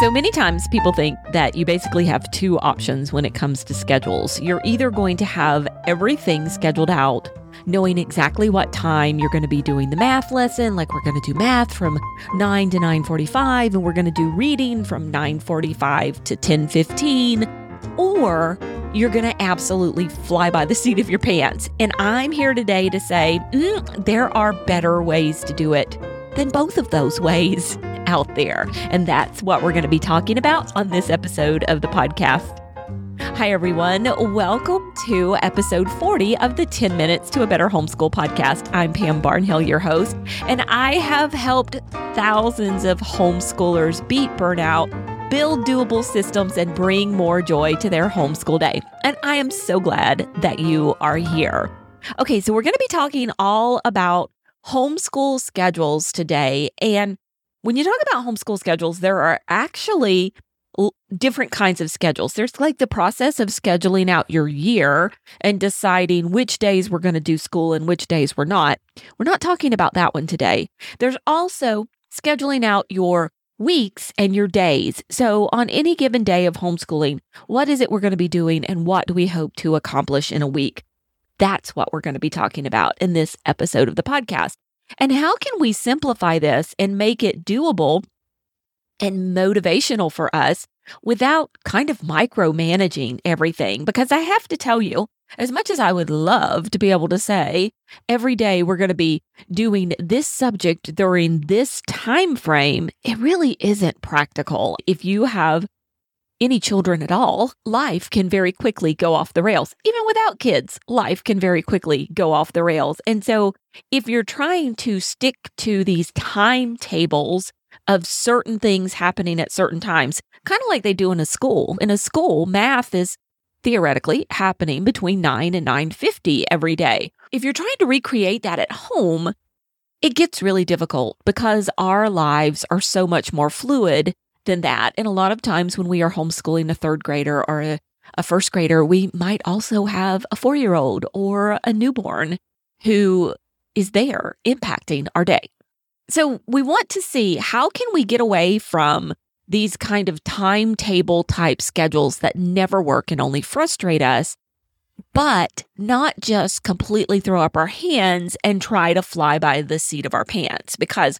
So many times people think that you basically have two options when it comes to schedules. You're either going to have everything scheduled out, knowing exactly what time you're going to be doing the math lesson, like we're going to do math from 9 to 9:45 and we're going to do reading from 9:45 to 10:15, or you're going to absolutely fly by the seat of your pants. And I'm here today to say mm, there are better ways to do it than both of those ways out there. And that's what we're going to be talking about on this episode of the podcast. Hi, everyone. Welcome to episode 40 of the 10 Minutes to a Better Homeschool podcast. I'm Pam Barnhill, your host, and I have helped thousands of homeschoolers beat burnout, build doable systems, and bring more joy to their homeschool day. And I am so glad that you are here. Okay, so we're going to be talking all about homeschool schedules today. And when you talk about homeschool schedules, there are actually different kinds of schedules. There's like the process of scheduling out your year and deciding which days we're going to do school and which days we're not. We're not talking about that one today. There's also scheduling out your weeks and your days. So, on any given day of homeschooling, what is it we're going to be doing and what do we hope to accomplish in a week? That's what we're going to be talking about in this episode of the podcast. And how can we simplify this and make it doable and motivational for us without kind of micromanaging everything? Because I have to tell you, as much as I would love to be able to say every day we're going to be doing this subject during this time frame, it really isn't practical. If you have any children at all, life can very quickly go off the rails. Even without kids, life can very quickly go off the rails. And so, if you're trying to stick to these timetables of certain things happening at certain times, kind of like they do in a school, in a school, math is theoretically happening between 9 and 9:50 every day. If you're trying to recreate that at home, it gets really difficult because our lives are so much more fluid than that. And a lot of times when we are homeschooling a third grader or a, a first grader, we might also have a four year old or a newborn who is there impacting our day. So we want to see how can we get away from these kind of timetable type schedules that never work and only frustrate us, but not just completely throw up our hands and try to fly by the seat of our pants. Because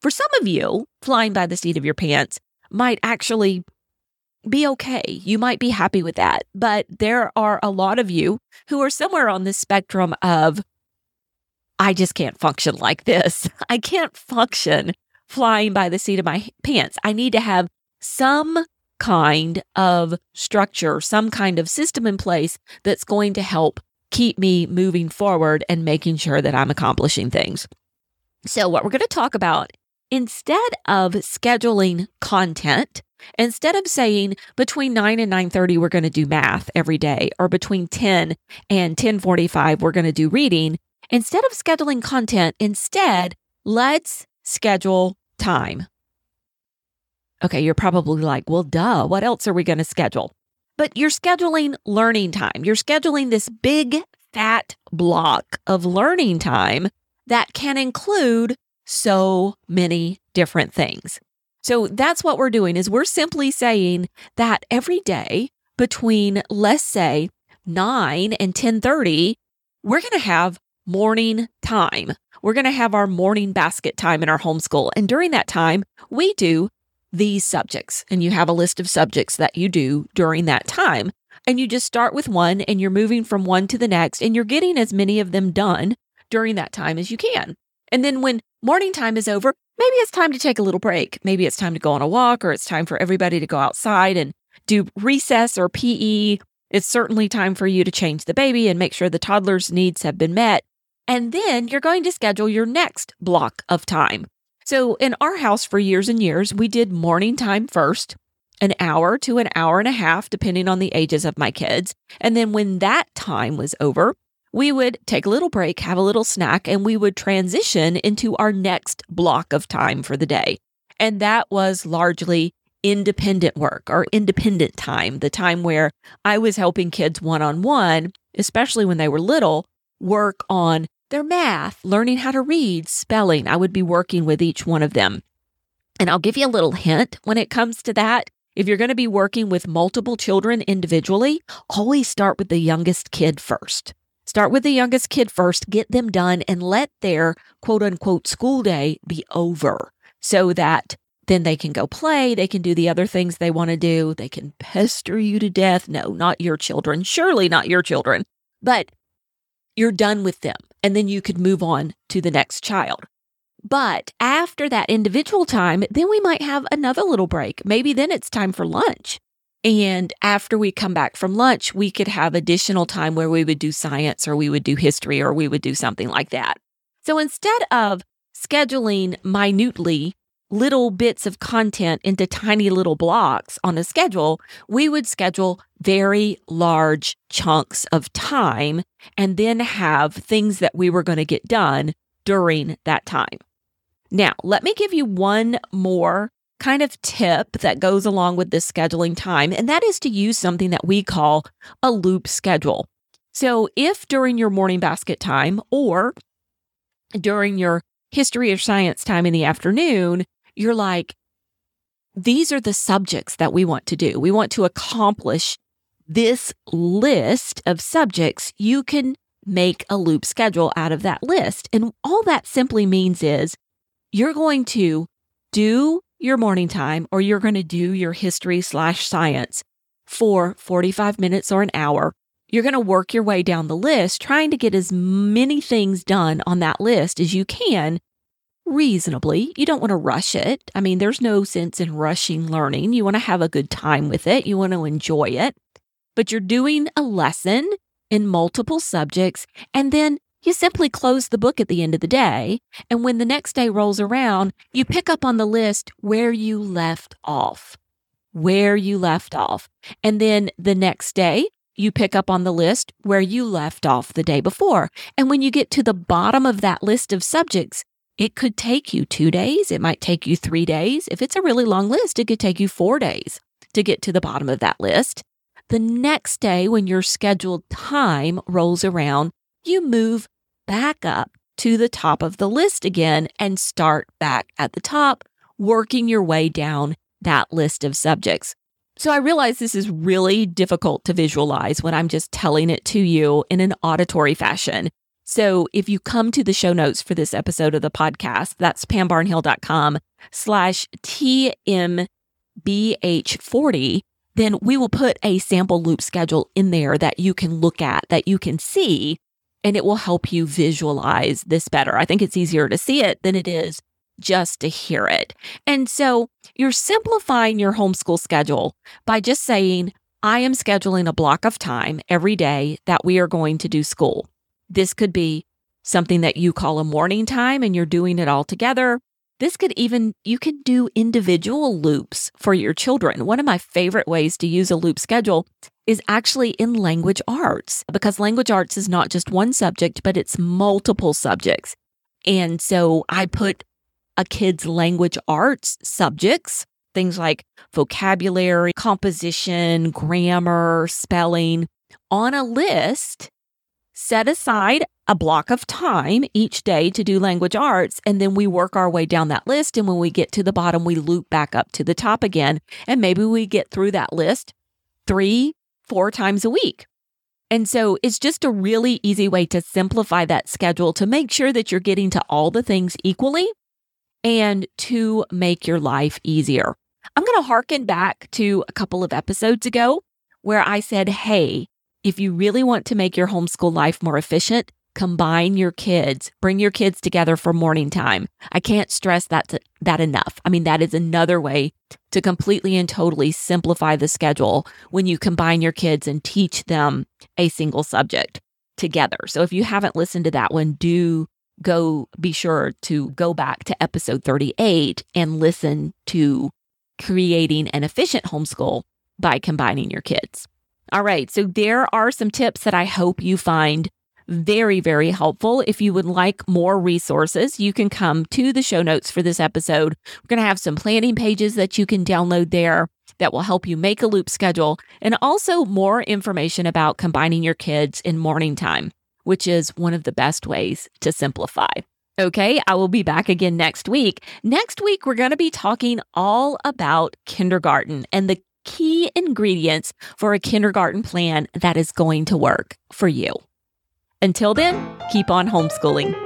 for some of you, flying by the seat of your pants might actually be okay. You might be happy with that. But there are a lot of you who are somewhere on the spectrum of, I just can't function like this. I can't function flying by the seat of my pants. I need to have some kind of structure, some kind of system in place that's going to help keep me moving forward and making sure that I'm accomplishing things. So, what we're going to talk about instead of scheduling content, instead of saying between 9 and 9:30 we're going to do math every day or between 10 and 10:45 we're going to do reading, instead of scheduling content, instead let's schedule time. Okay, you're probably like, "Well, duh, what else are we going to schedule?" But you're scheduling learning time. You're scheduling this big fat block of learning time that can include so many different things. So that's what we're doing is we're simply saying that every day between let's say 9 and 10:30 we're going to have morning time. We're going to have our morning basket time in our homeschool and during that time we do these subjects and you have a list of subjects that you do during that time and you just start with one and you're moving from one to the next and you're getting as many of them done during that time as you can. And then when morning time is over, maybe it's time to take a little break. Maybe it's time to go on a walk or it's time for everybody to go outside and do recess or PE. It's certainly time for you to change the baby and make sure the toddler's needs have been met. And then you're going to schedule your next block of time. So in our house for years and years, we did morning time first, an hour to an hour and a half, depending on the ages of my kids. And then when that time was over, we would take a little break, have a little snack, and we would transition into our next block of time for the day. And that was largely independent work or independent time, the time where I was helping kids one on one, especially when they were little, work on their math, learning how to read, spelling. I would be working with each one of them. And I'll give you a little hint when it comes to that. If you're going to be working with multiple children individually, always start with the youngest kid first. Start with the youngest kid first, get them done, and let their quote unquote school day be over so that then they can go play. They can do the other things they want to do. They can pester you to death. No, not your children. Surely not your children. But you're done with them. And then you could move on to the next child. But after that individual time, then we might have another little break. Maybe then it's time for lunch. And after we come back from lunch, we could have additional time where we would do science or we would do history or we would do something like that. So instead of scheduling minutely little bits of content into tiny little blocks on a schedule, we would schedule very large chunks of time and then have things that we were going to get done during that time. Now, let me give you one more kind of tip that goes along with this scheduling time, and that is to use something that we call a loop schedule. So, if during your morning basket time or during your history or science time in the afternoon, you're like, these are the subjects that we want to do. We want to accomplish this list of subjects. You can make a loop schedule out of that list. And all that simply means is you're going to do your morning time or you're going to do your history slash science for 45 minutes or an hour. You're going to work your way down the list, trying to get as many things done on that list as you can reasonably. You don't want to rush it. I mean, there's no sense in rushing learning. You want to have a good time with it, you want to enjoy it. But you're doing a lesson in multiple subjects, and then you simply close the book at the end of the day. And when the next day rolls around, you pick up on the list where you left off. Where you left off. And then the next day, you pick up on the list where you left off the day before. And when you get to the bottom of that list of subjects, it could take you two days. It might take you three days. If it's a really long list, it could take you four days to get to the bottom of that list. The next day, when your scheduled time rolls around, you move back up to the top of the list again and start back at the top, working your way down that list of subjects. So I realize this is really difficult to visualize when I'm just telling it to you in an auditory fashion. So if you come to the show notes for this episode of the podcast, that's pambarnhill.com slash TMBH40, then we will put a sample loop schedule in there that you can look at, that you can see, and it will help you visualize this better. I think it's easier to see it than it is just to hear it. And so you're simplifying your homeschool schedule by just saying, I am scheduling a block of time every day that we are going to do school. This could be something that you call a morning time and you're doing it all together. This could even, you can do individual loops for your children. One of my favorite ways to use a loop schedule is actually in language arts because language arts is not just one subject, but it's multiple subjects. And so I put a kid's language arts subjects, things like vocabulary, composition, grammar, spelling, on a list set aside a block of time each day to do language arts, and then we work our way down that list. And when we get to the bottom, we loop back up to the top again. And maybe we get through that list three, four times a week. And so it's just a really easy way to simplify that schedule to make sure that you're getting to all the things equally and to make your life easier. I'm going to harken back to a couple of episodes ago where I said, Hey, if you really want to make your homeschool life more efficient, combine your kids, bring your kids together for morning time. I can't stress that to, that enough. I mean, that is another way to completely and totally simplify the schedule when you combine your kids and teach them a single subject together. So if you haven't listened to that one, do go be sure to go back to episode 38 and listen to creating an efficient homeschool by combining your kids. All right. So there are some tips that I hope you find very, very helpful. If you would like more resources, you can come to the show notes for this episode. We're going to have some planning pages that you can download there that will help you make a loop schedule and also more information about combining your kids in morning time, which is one of the best ways to simplify. Okay, I will be back again next week. Next week, we're going to be talking all about kindergarten and the key ingredients for a kindergarten plan that is going to work for you. Until then, keep on homeschooling.